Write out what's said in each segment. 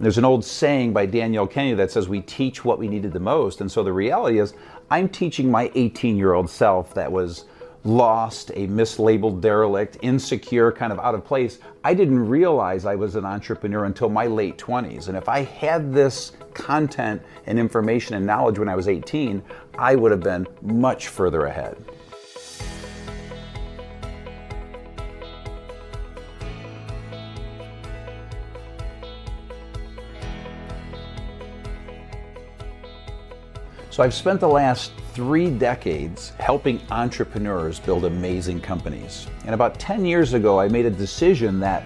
There's an old saying by Danielle Kennedy that says we teach what we needed the most. And so the reality is, I'm teaching my 18 year old self that was lost, a mislabeled derelict, insecure, kind of out of place. I didn't realize I was an entrepreneur until my late 20s. And if I had this content and information and knowledge when I was 18, I would have been much further ahead. So I've spent the last three decades helping entrepreneurs build amazing companies. And about 10 years ago, I made a decision that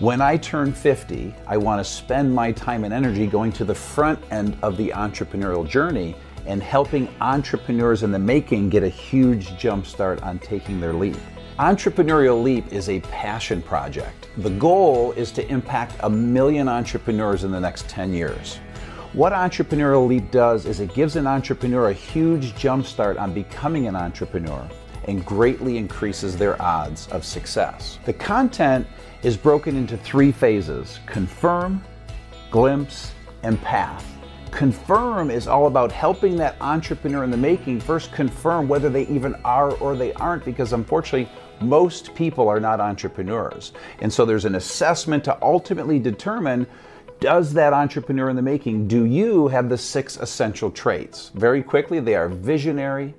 when I turn 50, I want to spend my time and energy going to the front end of the entrepreneurial journey and helping entrepreneurs in the making get a huge jumpstart on taking their leap. Entrepreneurial Leap is a passion project. The goal is to impact a million entrepreneurs in the next 10 years. What Entrepreneurial Leap does is it gives an entrepreneur a huge jumpstart on becoming an entrepreneur and greatly increases their odds of success. The content is broken into three phases confirm, glimpse, and path. Confirm is all about helping that entrepreneur in the making first confirm whether they even are or they aren't, because unfortunately, most people are not entrepreneurs. And so there's an assessment to ultimately determine does that entrepreneur in the making, do you have the six essential traits? Very quickly, they are visionary,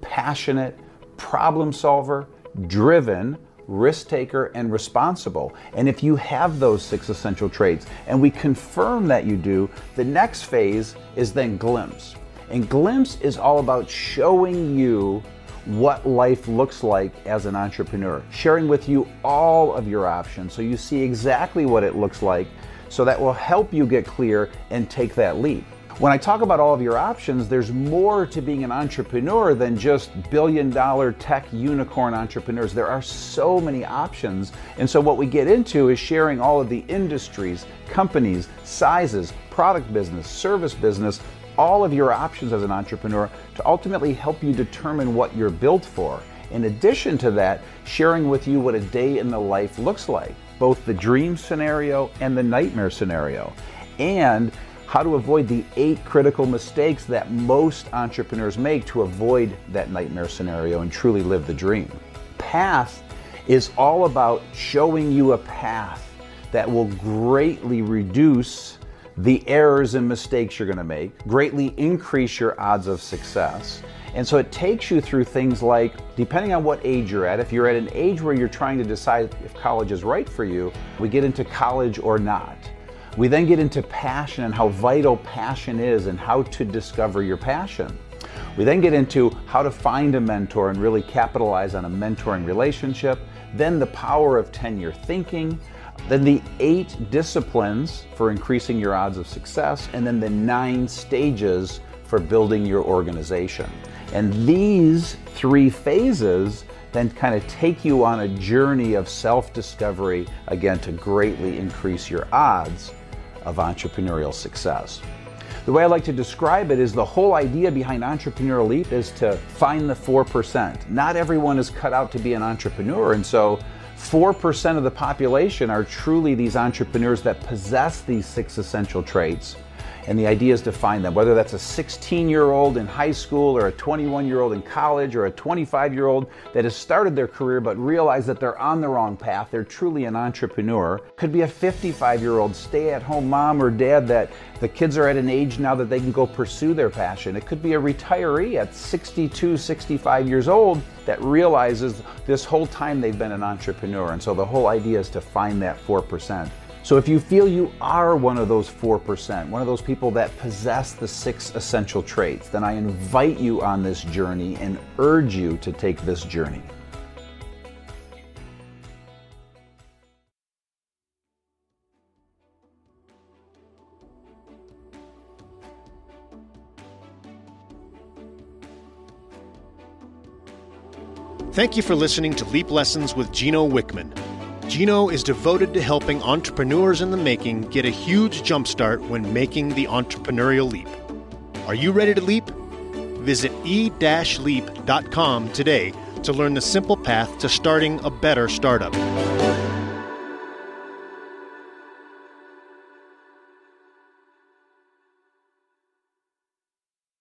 passionate, problem solver, driven, risk taker, and responsible. And if you have those six essential traits, and we confirm that you do, the next phase is then glimpse. And glimpse is all about showing you what life looks like as an entrepreneur, sharing with you all of your options so you see exactly what it looks like so that will help you get clear and take that leap. When I talk about all of your options, there's more to being an entrepreneur than just billion dollar tech unicorn entrepreneurs. There are so many options. And so, what we get into is sharing all of the industries, companies, sizes, product business, service business, all of your options as an entrepreneur to ultimately help you determine what you're built for. In addition to that, sharing with you what a day in the life looks like both the dream scenario and the nightmare scenario, and how to avoid the eight critical mistakes that most entrepreneurs make to avoid that nightmare scenario and truly live the dream. Path is all about showing you a path that will greatly reduce the errors and mistakes you're going to make, greatly increase your odds of success, and so it takes you through things like, depending on what age you're at, if you're at an age where you're trying to decide if college is right for you, we get into college or not. We then get into passion and how vital passion is and how to discover your passion. We then get into how to find a mentor and really capitalize on a mentoring relationship. Then the power of 10 year thinking. Then the eight disciplines for increasing your odds of success. And then the nine stages for building your organization. And these three phases then kind of take you on a journey of self discovery, again, to greatly increase your odds of entrepreneurial success. The way I like to describe it is the whole idea behind Entrepreneurial Leap is to find the 4%. Not everyone is cut out to be an entrepreneur, and so 4% of the population are truly these entrepreneurs that possess these six essential traits and the idea is to find them, whether that's a 16 year old in high school or a 21 year old in college or a 25 year old that has started their career but realized that they're on the wrong path. They're truly an entrepreneur. Could be a 55 year old stay at home mom or dad that the kids are at an age now that they can go pursue their passion. It could be a retiree at 62, 65 years old that realizes this whole time they've been an entrepreneur. And so the whole idea is to find that 4%. So if you feel you are one of those 4%, one of those people that possess the six essential traits, then I invite you on this journey and urge you to take this journey. Thank you for listening to Leap Lessons with Gino Wickman. Gino is devoted to helping entrepreneurs in the making get a huge jumpstart when making the entrepreneurial leap. Are you ready to leap? Visit e-leap.com today to learn the simple path to starting a better startup.